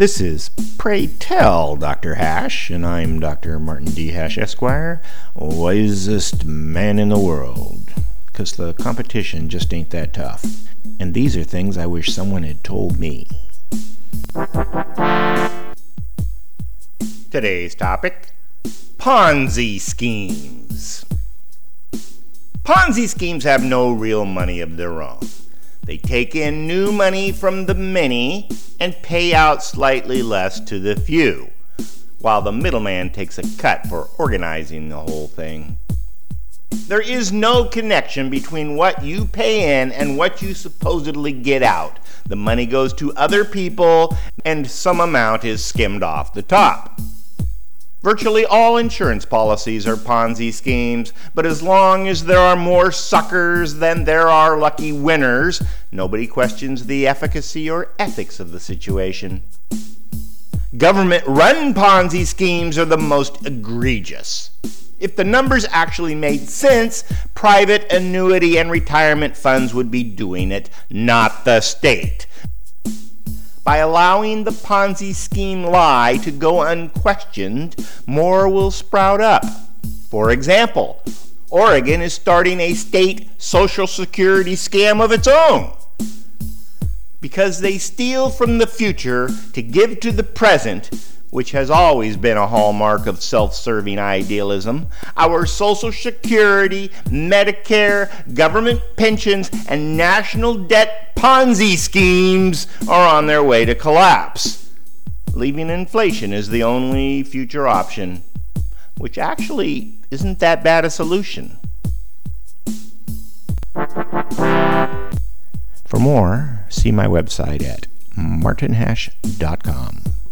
This is Pray Tell Dr. Hash, and I'm Dr. Martin D. Hash, Esquire, wisest man in the world. Because the competition just ain't that tough. And these are things I wish someone had told me. Today's topic Ponzi schemes. Ponzi schemes have no real money of their own. They take in new money from the many and pay out slightly less to the few, while the middleman takes a cut for organizing the whole thing. There is no connection between what you pay in and what you supposedly get out. The money goes to other people, and some amount is skimmed off the top. Virtually all insurance policies are Ponzi schemes, but as long as there are more suckers than there are lucky winners, nobody questions the efficacy or ethics of the situation. Government run Ponzi schemes are the most egregious. If the numbers actually made sense, private annuity and retirement funds would be doing it, not the state by allowing the Ponzi scheme lie to go unquestioned, more will sprout up. For example, Oregon is starting a state social security scam of its own. Because they steal from the future to give to the present, which has always been a hallmark of self serving idealism, our Social Security, Medicare, government pensions, and national debt Ponzi schemes are on their way to collapse, leaving inflation as the only future option, which actually isn't that bad a solution. For more, see my website at martinhash.com.